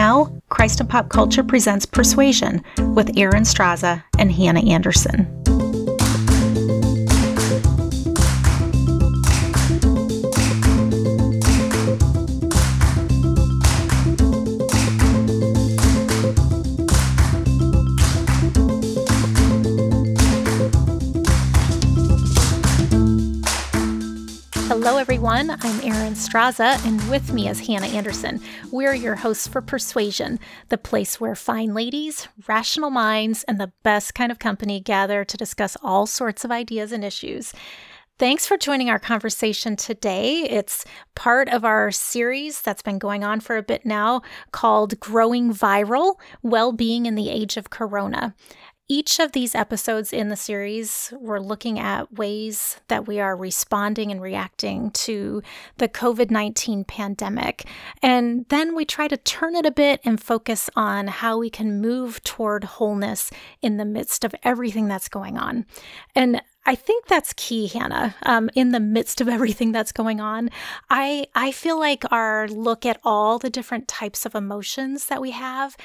now, Christ and Pop Culture presents Persuasion with Erin Straza and Hannah Anderson. Hello, everyone. I'm Erin Straza, and with me is Hannah Anderson. We're your hosts for Persuasion, the place where fine ladies, rational minds, and the best kind of company gather to discuss all sorts of ideas and issues. Thanks for joining our conversation today. It's part of our series that's been going on for a bit now called Growing Viral Well Being in the Age of Corona. Each of these episodes in the series, we're looking at ways that we are responding and reacting to the COVID 19 pandemic. And then we try to turn it a bit and focus on how we can move toward wholeness in the midst of everything that's going on. And I think that's key, Hannah. Um, in the midst of everything that's going on, I I feel like our look at all the different types of emotions that we have,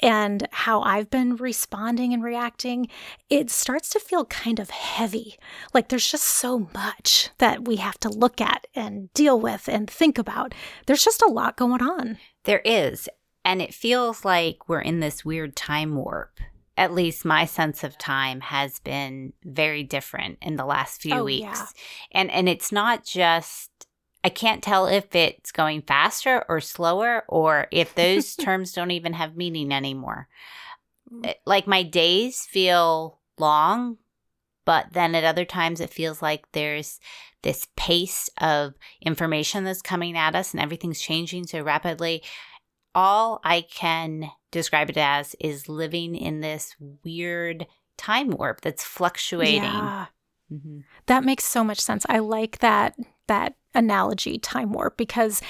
and how I've been responding and reacting, it starts to feel kind of heavy. Like there's just so much that we have to look at and deal with and think about. There's just a lot going on. There is, and it feels like we're in this weird time warp at least my sense of time has been very different in the last few Oh, weeks. yeah. And and it's not just I can't tell if it's going faster or slower or if those terms don't even have meaning anymore. Mm. Like my days feel long, but then at other times it feels like there's this pace of information that's coming at us and everything's changing so rapidly all I can describe it as is living in this weird time warp that's fluctuating. Yeah. Mhm. That makes so much sense. I like that that analogy, time warp, because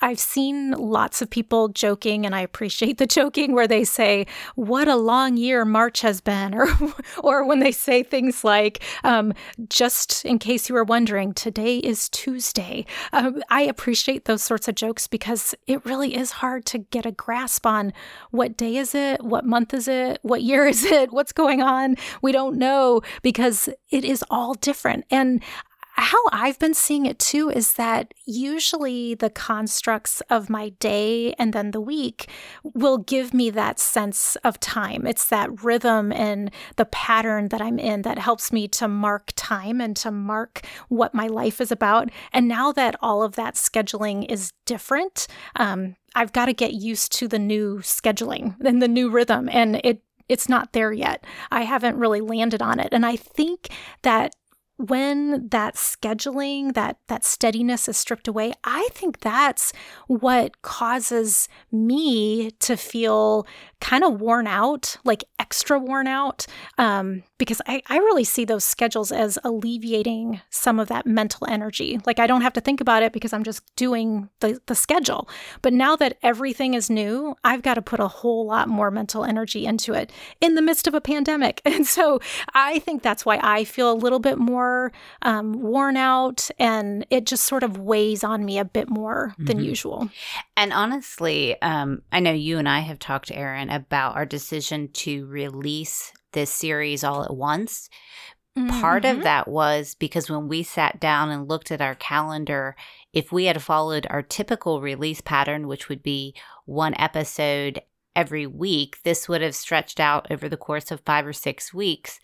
I've seen lots of people joking, and I appreciate the joking where they say, "What a long year March has been," or or when they say things like, um, "Just in case you were wondering, today is Tuesday." Um, I appreciate those sorts of jokes because it really is hard to get a grasp on what day is it, what month is it, what year is it, what's going on. We don't know because it is all different. And how I've been seeing it too is that usually the constructs of my day and then the week will give me that sense of time. It's that rhythm and the pattern that I'm in that helps me to mark time and to mark what my life is about. And now that all of that scheduling is different, um, I've got to get used to the new scheduling and the new rhythm. And it it's not there yet. I haven't really landed on it. And I think that when that scheduling that that steadiness is stripped away i think that's what causes me to feel kind of worn out like extra worn out um, because I, I really see those schedules as alleviating some of that mental energy. Like i don't have to think about it because i'm just doing the, the schedule. But now that everything is new i've got to put a whole lot more mental energy into it in the midst of a pandemic. And so i think that's why i feel a little bit more um, worn out and it just sort of weighs on me a bit more than Mhm. usual And honestly, um, I know you and I have talked, Erin, about our decision to release this series all at once. Part Mhm. of that was because when we sat down and looked at our calendar, if we had followed our typical release pattern, which would be one episode every week, this would have stretched out over the course of five or six weeks.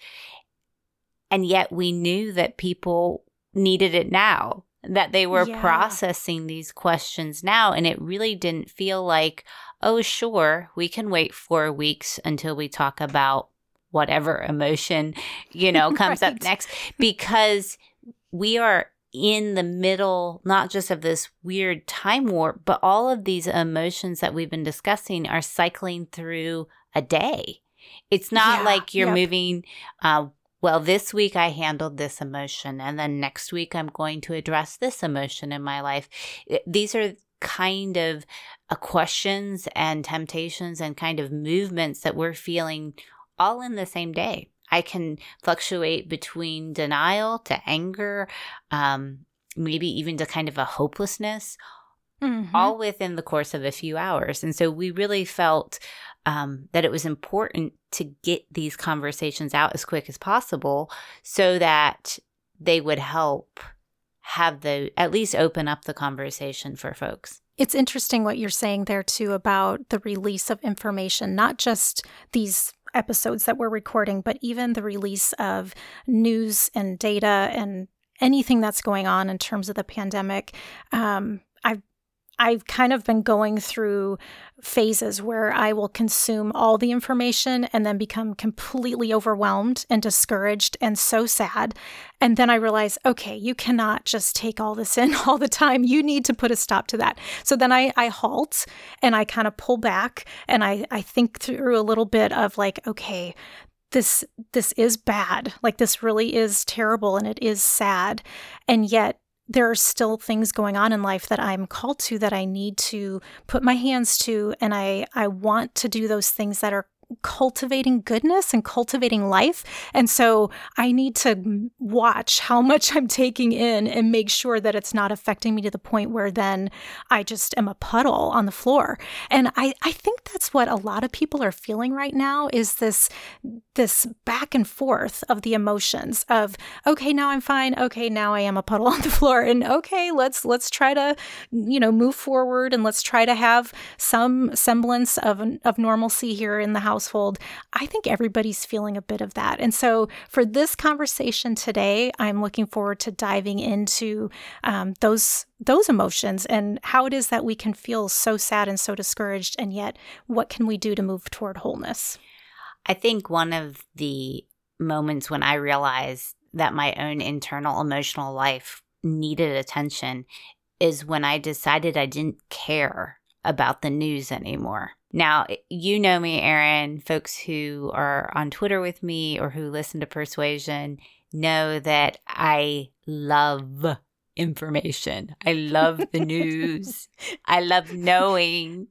And yet we knew that people needed it now, that they were Yeah. processing these questions now. And it really didn't feel like, oh, sure, we can wait four weeks until we talk about whatever emotion, you know, comes up next because we are in the middle, not just of this weird time warp, but all of these emotions that we've been discussing are cycling through a day. It's not yeah, like you're yep. moving, uh, well, this week I handled this emotion, and then next week I'm going to address this emotion in my life. These are kind of uh, questions and temptations and kind of movements that we're feeling all in the same day. I can fluctuate between denial to anger, um, maybe even to kind of a hopelessness, mm-hmm. all within the course of a few hours. And so we really felt um, that it was important to get these conversations out as quick as possible so that they would help have the at least open up the conversation for folks. It's interesting what you're saying there too about the release of information, not just these episodes that we're recording, but even the release of news and data and anything that's going on in terms of the pandemic. Um, I've kind of been going through phases where I will consume all the information and then become completely overwhelmed and discouraged and so sad. And then I realize, okay, you cannot just take all this in all the time. You need to put a stop to that. So then I, I halt and I kind of pull back and I, I think through a little bit of like, okay, this this is bad like this really is terrible and it is sad and yet there are still things going on in life that I'm called to that I need to put my hands to and I I want to do those things that are cultivating goodness and cultivating life. And so I need to watch how much I'm taking in and make sure that it's not affecting me to the point where then I just am a puddle on the floor. And I, I think that's what a lot of people are feeling right now is this this back and forth of the emotions of okay now I'm fine okay now I am a puddle on the floor and okay let's let's try to you know move forward and let's try to have some semblance of of normalcy here in the household, I think everybody's feeling a bit of that. And so for this conversation today, I'm looking forward to diving into um, those those emotions and how it is that we can feel so sad and so discouraged, and yet what can we do to move toward wholeness? I think one of the moments when I realized that my own internal emotional life needed attention is when I decided I didn't care about the news anymore. Now, you know me, Erin. Folks who are on Twitter with me or who listen to Persuasion know that I love information. I love the news. I love knowing.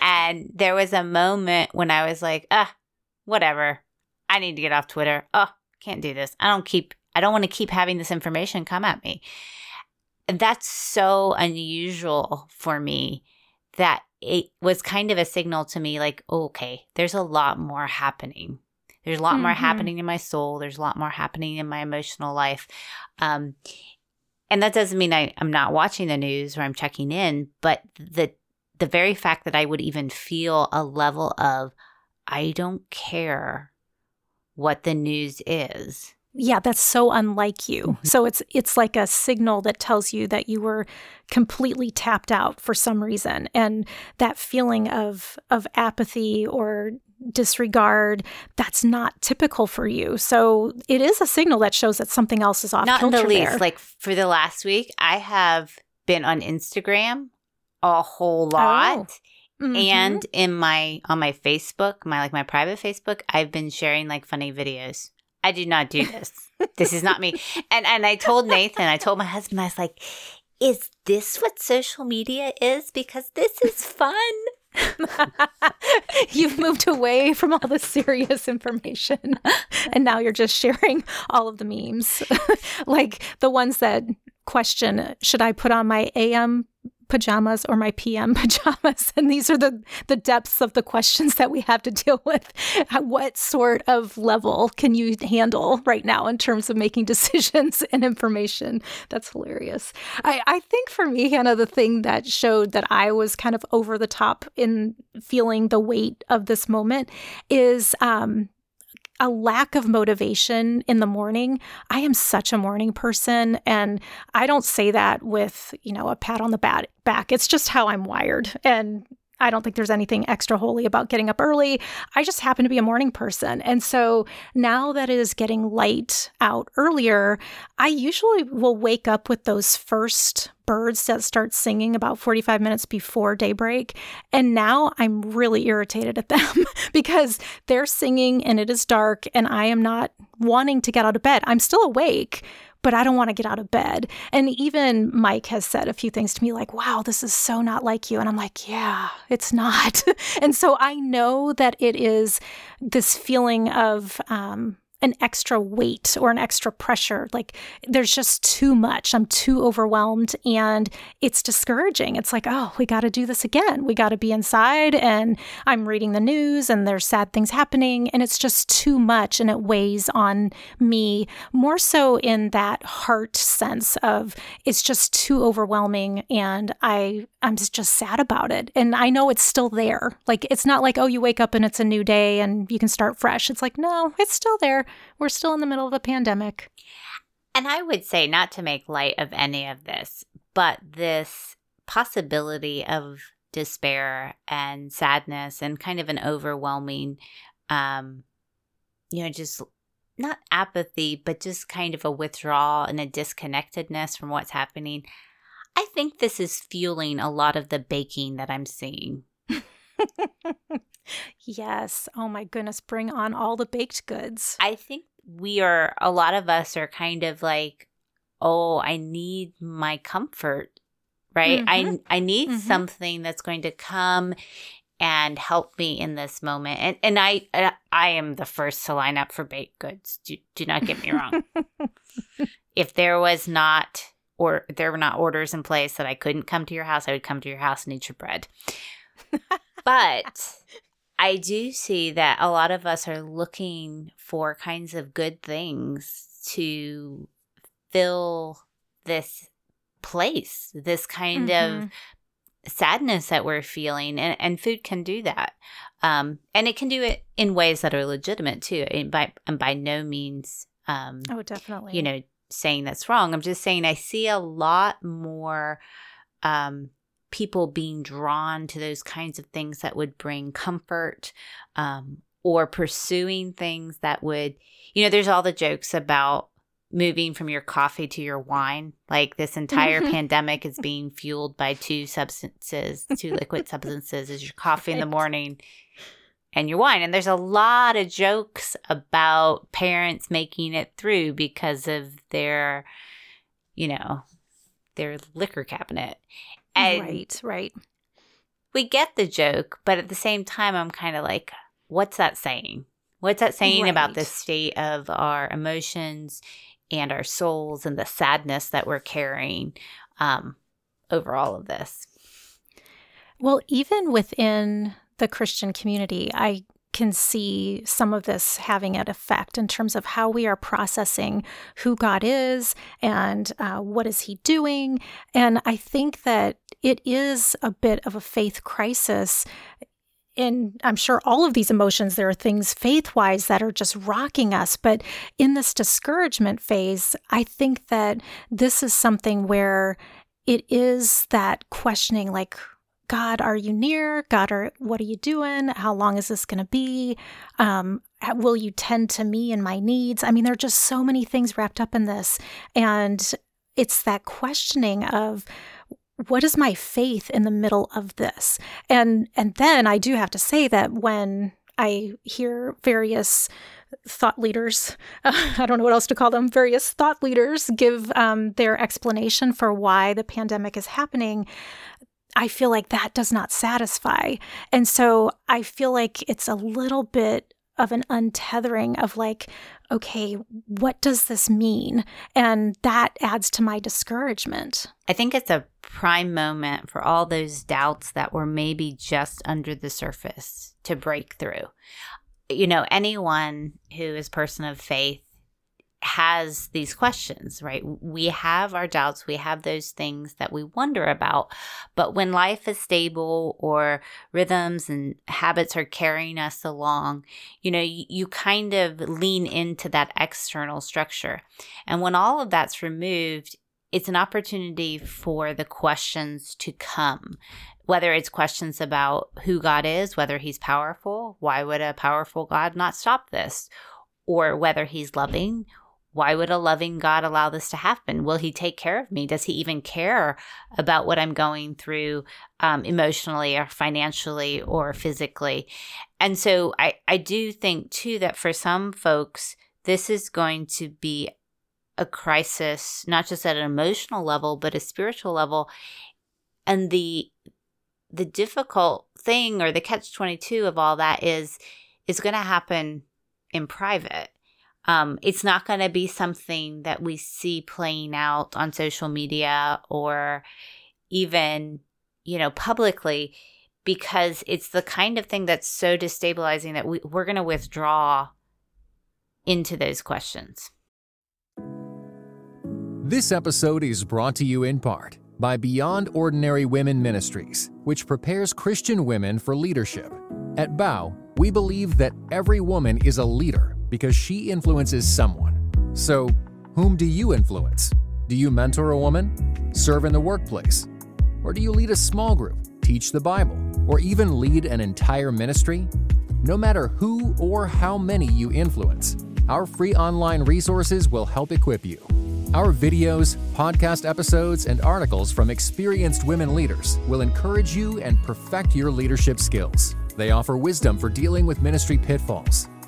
And there was a moment when I was like, ah, whatever. I need to get off Twitter. Oh, can't do this. I don't keep, I don't want to keep having this information come at me. That's so unusual for me that it was kind of a signal to me like, okay, there's a lot more happening. There's a lot mm-hmm. more happening in my soul. There's a lot more happening in my emotional life. Um, and that doesn't mean I, I'm not watching the news or I'm checking in, but the the very fact that I would even feel a level of I don't care what the news is yeah that's so unlike you mm-hmm. so it's it's like a signal that tells you that you were completely tapped out for some reason and that feeling of of apathy or disregard that's not typical for you so it is a signal that shows that something else is off not in the least there. like for the last week i have been on instagram a whole lot oh. Mm-hmm. and in my on my facebook my like my private facebook i've been sharing like funny videos I do not do this. this is not me. And and I told Nathan, I told my husband, I was like, is this what social media is? Because this is fun. You've moved away from all the serious information and now you're just sharing all of the memes. like the ones that question should I put on my AM pajamas or my PM pajamas. And these are the, the depths of the questions that we have to deal with. What sort of level can you handle right now in terms of making decisions and information? That's hilarious. I, I think for me, Hannah, the thing that showed that I was kind of over the top in feeling the weight of this moment is um, a lack of motivation in the morning. I am such a morning person and I don't say that with, you know, a pat on the back. It's just how I'm wired. And I don't think there's anything extra holy about getting up early. I just happen to be a morning person. And so now that it is getting light out earlier, I usually will wake up with those first birds that start singing about 45 minutes before daybreak. And now I'm really irritated at them because they're singing and it is dark and I am not wanting to get out of bed. I'm still awake, but I don't want to get out of bed. And even Mike has said a few things to me like, wow, this is so not like you. And I'm like, yeah, it's not. and so I know that it is this feeling of, um, an extra weight or an extra pressure. Like there's just too much. I'm too overwhelmed and it's discouraging. It's like, oh, we got to do this again. We got to be inside and I'm reading the news and there's sad things happening and it's just too much and it weighs on me more so in that heart sense of it's just too overwhelming and I I'm just sad about it. And I know it's still there. Like it's not like, oh, you wake up and it's a new day and you can start fresh. It's like, no, it's still there. We're still in the middle of a pandemic. And I would say not to make light of any of this, but this possibility of despair and sadness and kind of an overwhelming um you know just not apathy but just kind of a withdrawal and a disconnectedness from what's happening I think this is fueling a lot of the baking that I'm seeing. yes. Oh my goodness. Bring on all the baked goods. I think we are, a lot of us are kind of like, oh, I need my comfort, right? Mm-hmm. I, I need mm-hmm. something that's going to come and help me in this moment. And and I I am the first to line up for baked goods. Do, do not get me wrong. if there was not or there were not orders in place that I couldn't come to your house, I would come to your house and eat your bread. but I do see that a lot of us are looking for kinds of good things to fill this place, this kind mm-hmm. of sadness that we're feeling and, and food can do that um, and it can do it in ways that are legitimate too and by, and by no means um, oh definitely you know saying that's wrong. I'm just saying I see a lot more um, people being drawn to those kinds of things that would bring comfort um, or pursuing things that would, you know, there's all the jokes about moving from your coffee to your wine. Like this entire pandemic is being fueled by two substances, two liquid substances is your coffee in the morning and your wine. And there's a lot of jokes about parents making it through because of their, you know, their liquor cabinet. And right, right. We get the joke, but at the same time, I'm kind of like, what's that saying? What's that saying right. about the state of our emotions and our souls and the sadness that we're carrying um, over all of this? Well, even within the Christian community, I can see some of this having an effect in terms of how we are processing who God is and uh, what is He doing. And I think that it is a bit of a faith crisis. And I'm sure all of these emotions, there are things faith wise that are just rocking us. But in this discouragement phase, I think that this is something where it is that questioning, like, God, are you near? God, are, what are you doing? How long is this going to be? Um, will you tend to me and my needs? I mean, there are just so many things wrapped up in this. And it's that questioning of, what is my faith in the middle of this? And and then I do have to say that when I hear various thought leaders, uh, I don't know what else to call them, various thought leaders give um, their explanation for why the pandemic is happening. I feel like that does not satisfy. And so I feel like it's a little bit of an untethering of like, okay, what does this mean? And that adds to my discouragement. I think it's a prime moment for all those doubts that were maybe just under the surface to break through. You know, anyone who is person of faith has these questions, right? We have our doubts, we have those things that we wonder about. But when life is stable or rhythms and habits are carrying us along, you know, you, you kind of lean into that external structure. And when all of that's removed, it's an opportunity for the questions to come whether it's questions about who God is, whether he's powerful, why would a powerful God not stop this? Or whether he's loving, why would a loving God allow this to happen? Will he take care of me? Does he even care about what I'm going through um, emotionally or financially or physically? And so I, I do think too that for some folks, this is going to be a crisis, not just at an emotional level, but a spiritual level. And the the difficult thing or the catch 22 of all that is is going to happen in private um, it's not going to be something that we see playing out on social media or even you know publicly because it's the kind of thing that's so destabilizing that we, we're going to withdraw into those questions this episode is brought to you in part by Beyond Ordinary Women Ministries, which prepares Christian women for leadership. At Bow, we believe that every woman is a leader because she influences someone. So, whom do you influence? Do you mentor a woman? Serve in the workplace? Or do you lead a small group, teach the Bible, or even lead an entire ministry? No matter who or how many you influence, our free online resources will help equip you. Our videos, podcast episodes, and articles from experienced women leaders will encourage you and perfect your leadership skills. They offer wisdom for dealing with ministry pitfalls,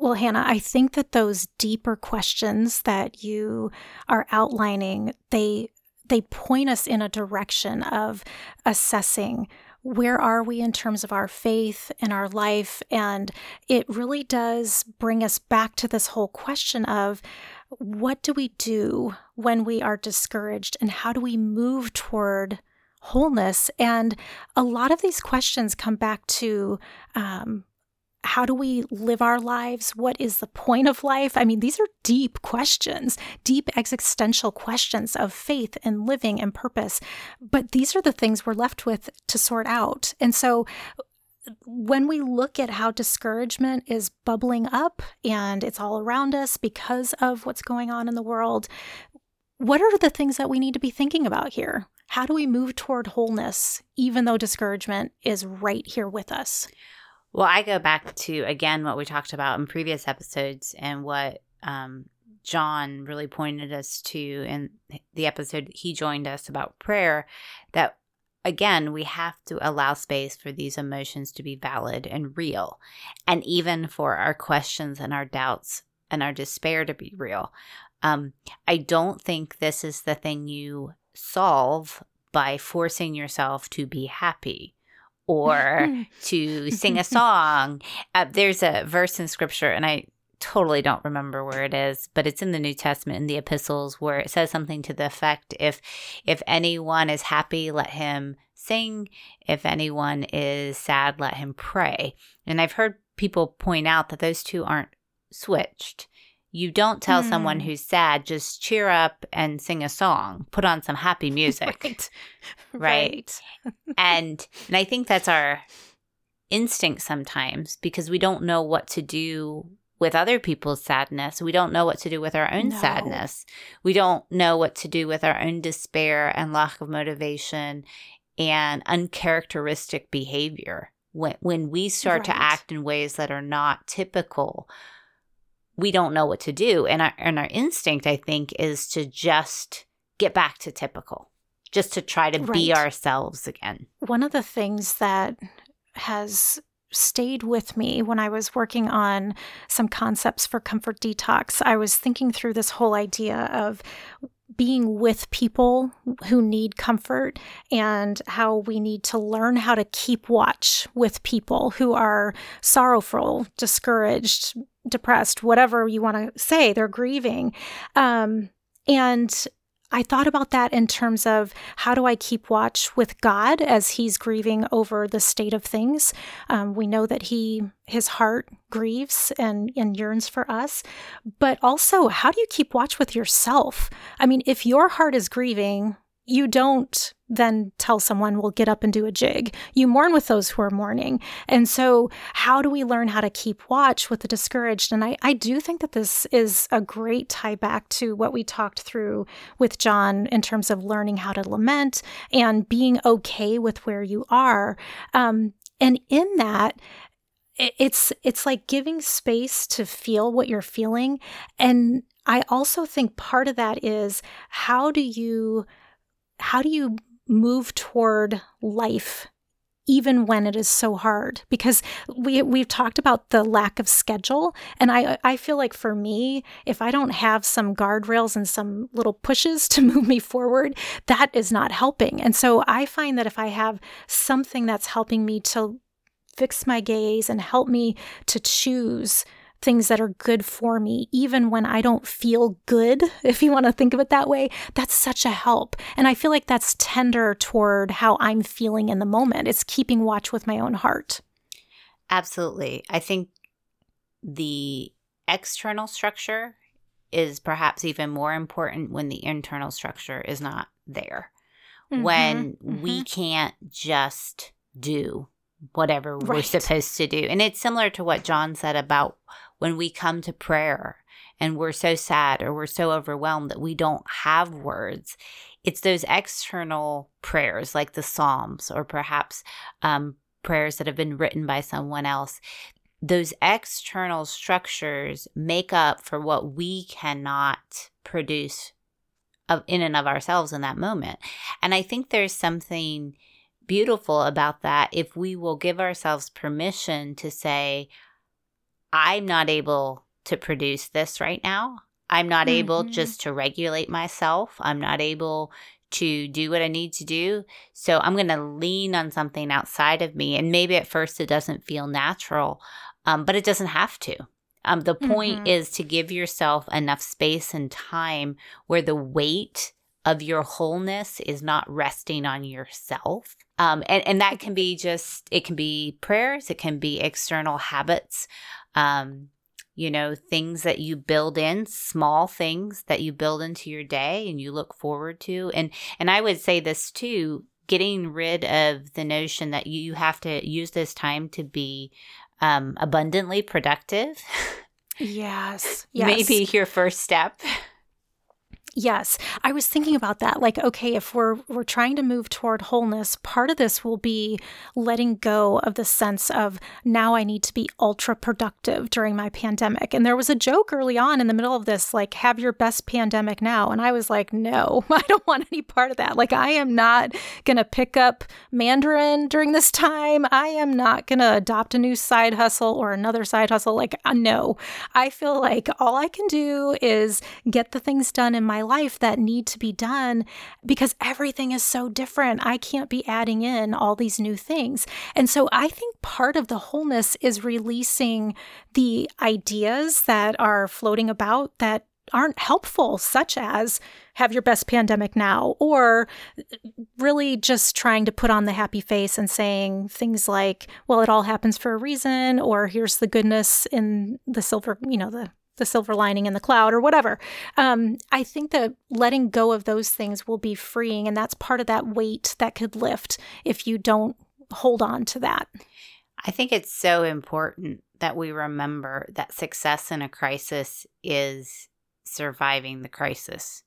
Well, Hannah, I think that those deeper questions that you are outlining, they they point us in a direction of assessing where are we in terms of our faith and our life and it really does bring us back to this whole question of what do we do when we are discouraged and how do we move toward wholeness? And a lot of these questions come back to um, how do we live our lives? What is the point of life? I mean, these are deep questions, deep existential questions of faith and living and purpose. But these are the things we're left with to sort out. And so when we look at how discouragement is bubbling up and it's all around us because of what's going on in the world, what are the things that we need to be thinking about here? How do we move toward wholeness, even though discouragement is right here with us? Well, I go back to, again, what we talked about in previous episodes and what um, John really pointed us to in the episode he joined us about prayer that again, we have to allow space for these emotions to be valid and real, and even for our questions and our doubts and our despair to be real. Um, I don't think this is the thing you solve by forcing yourself to be happy or to sing a song. Uh, there's a verse in scripture, and I totally don't remember where it is, but it's in the New Testament in the epistles where it says something to the effect if if anyone is happy, let him sing. If anyone is sad, let him pray. And I've heard people point out that those two aren't switched. You don't tell mm. someone who's sad, just cheer up and sing a song, put on some happy music. right. right. and and I think that's our instinct sometimes because we don't know what to do with other people's sadness. We don't know what to do with our own no. sadness. We don't know what to do with our own despair and lack of motivation and uncharacteristic behavior. When, when we start right. to act in ways that are not typical, we don't know what to do. And our, and our instinct, I think, is to just get back to typical, just to try to right. be ourselves again. One of the things that has stayed with me when I was working on some concepts for comfort detox. I was thinking through this whole idea of being with people who need comfort and how we need to learn how to keep watch with people who are sorrowful, discouraged, depressed, whatever you want to say, they're grieving. Um, and I thought about that in terms of how do I keep watch with God as He's grieving over the state of things. Um, we know that He His heart grieves and and yearns for us, but also how do you keep watch with yourself? I mean, if your heart is grieving, you don't then tell someone, well, get up and do a jig. You mourn with those who are mourning. And so, how do we learn how to keep watch with the discouraged? And I, I do think that this is a great tie back to what we talked through with John in terms of learning how to lament and being okay with where you are. Um, and in that, it's it's like giving space to feel what you're feeling and i also think part of that is how do you how do you move toward life even when it is so hard. Because we we've talked about the lack of schedule and I I feel like for me if I don't have some guardrails and some little pushes to move me forward that is not helping. And so I find that if I have something that's helping me to fix my gaze and help me to choose things that are good for me, even when I don't feel good, if you want to think of it that way, that's such a help. And I feel like that's tender toward how I'm feeling in the moment. It's keeping watch with my own heart. Absolutely. I think the external structure is perhaps even more important when the internal structure is not there. Mm-hmm, when mm-hmm. we can't just do whatever right. we're supposed to do. And it's similar to what John said about when we come to prayer and we're so sad or we're so overwhelmed that we don't have words. It's those external prayers like the Psalms or perhaps um, prayers that have been written by someone else. Those external structures make up for what we cannot produce of, in and of ourselves in that moment. And I think there's something beautiful about that if we will give ourselves permission to say, I'm not able to produce this right now. I'm not mm-hmm. able just to regulate myself. I'm not able to do what I need to do. So I'm going to lean on something outside of me. And maybe at first it doesn't feel natural, um, but it doesn't have to. Um, the point mm-hmm. is to give yourself enough space and time where the weight of your wholeness is not resting on yourself. Um, and, and that can be just, it can be prayers, it can be external habits um, you know, things that you build in, small things that you build into your day and you look forward to. And and I would say this too, getting rid of the notion that you have to use this time to be um, abundantly productive. Yes. yes. Maybe your first step. Yes, I was thinking about that. Like, okay, if we're we're trying to move toward wholeness, part of this will be letting go of the sense of now I need to be ultra productive during my pandemic. And there was a joke early on in the middle of this, like, have your best pandemic now. And I was like, no, I don't want any part of that. Like, I am not gonna pick up Mandarin during this time. I am not gonna adopt a new side hustle or another side hustle. Like, uh, no, I feel like all I can do is get the things done in my life that need to be done because everything is so different. I can't be adding in all these new things. And so I think part of the wholeness is releasing the ideas that are floating about that aren't helpful, such as have your best pandemic now, or really just trying to put on the happy face and saying things like, well, it all happens for a reason, or here's the goodness in the silver, you know, the the silver lining in the cloud or whatever. Um, I think that letting go of those things will be freeing. And that's part of that weight that could lift if you don't hold on to that. I think it's so important that we remember that success in a crisis is surviving the crisis.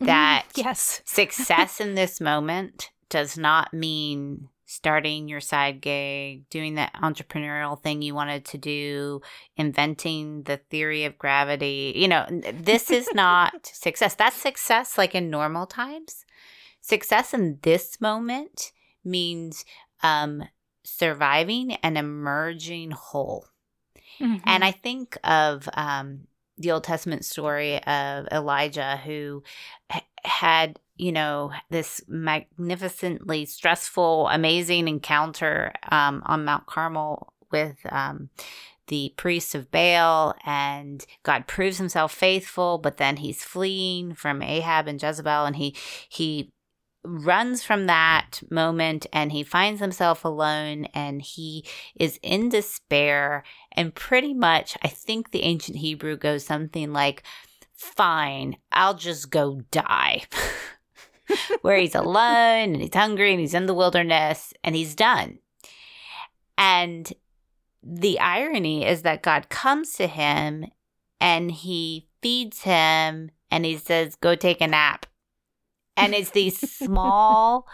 Mm-hmm. That yes. success in this moment does not mean starting your side gig, doing that entrepreneurial thing you wanted to do, inventing the theory of gravity. You know, this is not success. That's success like in normal times. Success in this moment means um, surviving and emerging whole. Mm-hmm. And I think of um, the Old Testament story of Elijah who had you know, this magnificently stressful, amazing encounter um, on Mount Carmel with um, the priest of Baal, and God proves himself faithful, but then he's fleeing from Ahab and Jezebel, and he he runs from that moment and he finds himself alone and he is in despair. And pretty much i think the ancient hebrew goes something like fine i'll just go die where he's alone and he's hungry and he's in the wilderness and he's done and the irony is that God comes to him and he feeds him and he says, Go take a nap. And it's these small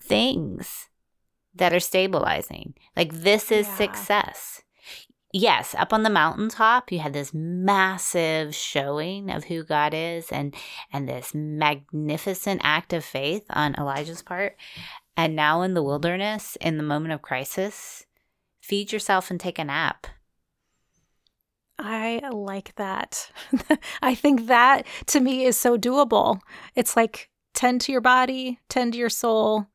things that are stabilizing. Like, this is yeah. success. Yes, up on the mountaintop, you had this massive showing of who God is and and this magnificent act of faith on Elijah's part. And now in the wilderness, in the moment of crisis, feed yourself and take a nap. I like that. I think that to me is so doable. It's like tend to your body, tend to your soul,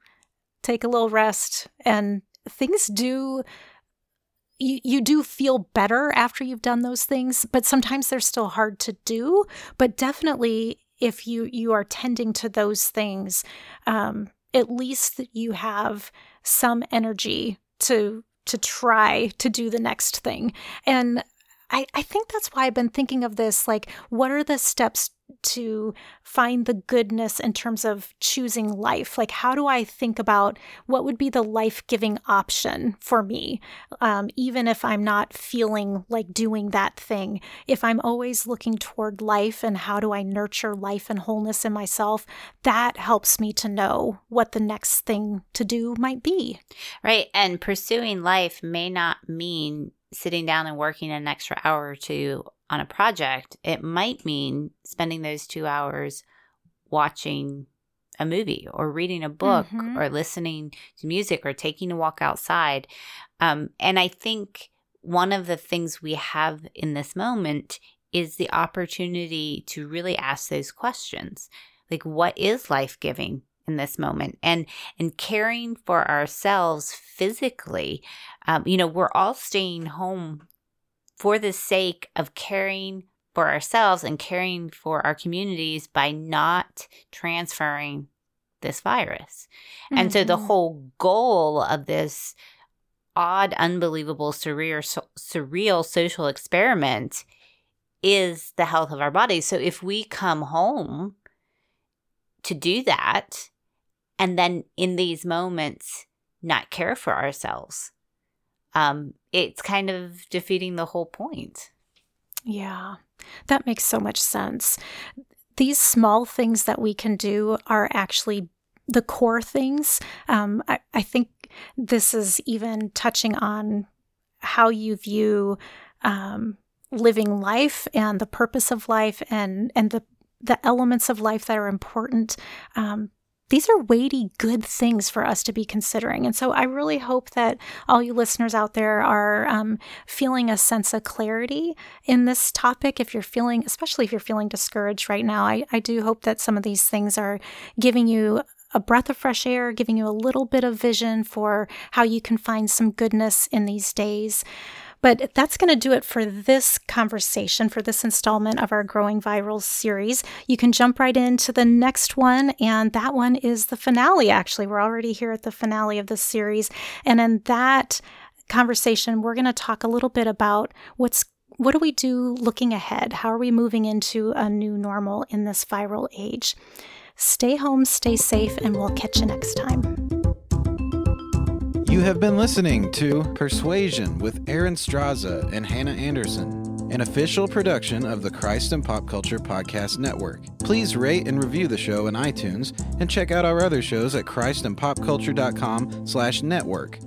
take a little rest, and things do. You, you do feel better after you've done those things, but sometimes they're still hard to do. But definitely, if you you are tending to those things, um, at least you have some energy to to try to do the next thing. And I, I think that's why I've been thinking of this like, what are the steps to find the goodness in terms of choosing life? Like, how do I think about what would be the life giving option for me, um, even if I'm not feeling like doing that thing? If I'm always looking toward life and how do I nurture life and wholeness in myself, that helps me to know what the next thing to do might be. Right. And pursuing life may not mean sitting down and working an extra hour or two on a project, it might mean spending those two hours watching a movie or reading a book mm-hmm. or listening to music or taking a walk outside. Um, and I think one of the things we have in this moment is the opportunity to really ask those questions like what is life giving in this moment and and caring for ourselves physically um, you know we're all staying home for the sake of caring for ourselves and caring for our communities by not transferring this virus mm-hmm. and so the mm-hmm. whole goal of this odd unbelievable surreal so, surreal social experiment is the health of our bodies so if we come home to do that and then in these moments not care for ourselves. Um it's kind of defeating the whole point. Yeah that makes so much sense. These small things that we can do are actually the core things. Um, I, I think this is even touching on how you view um, living life and the purpose of life and and the the elements of life that are important um, these are weighty, good things for us to be considering. And so I really hope that all you listeners out there are um, feeling a sense of clarity in this topic. If you're feeling, especially if you're feeling discouraged right now, I, I do hope that some of these things are giving you a breath of fresh air, giving you a little bit of vision for how you can find some goodness in these days. But that's going to do it for this conversation, for this installment of our Growing Viral series. You can jump right into the next one, and that one is the finale, actually. We're already here at the finale of this series. And in that conversation, we're going to talk a little bit about what's what do we do looking ahead? How are we moving into a new normal in this viral age? Stay home, stay safe, and we'll catch you next time. You have been listening to Persuasion with Erin Straza and Hannah Anderson, an official production of the Christ and Pop Culture Podcast Network. Please rate and review the show in iTunes and check out our other shows at christandpopculture.com slash network.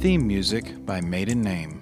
Theme music by Maiden Name.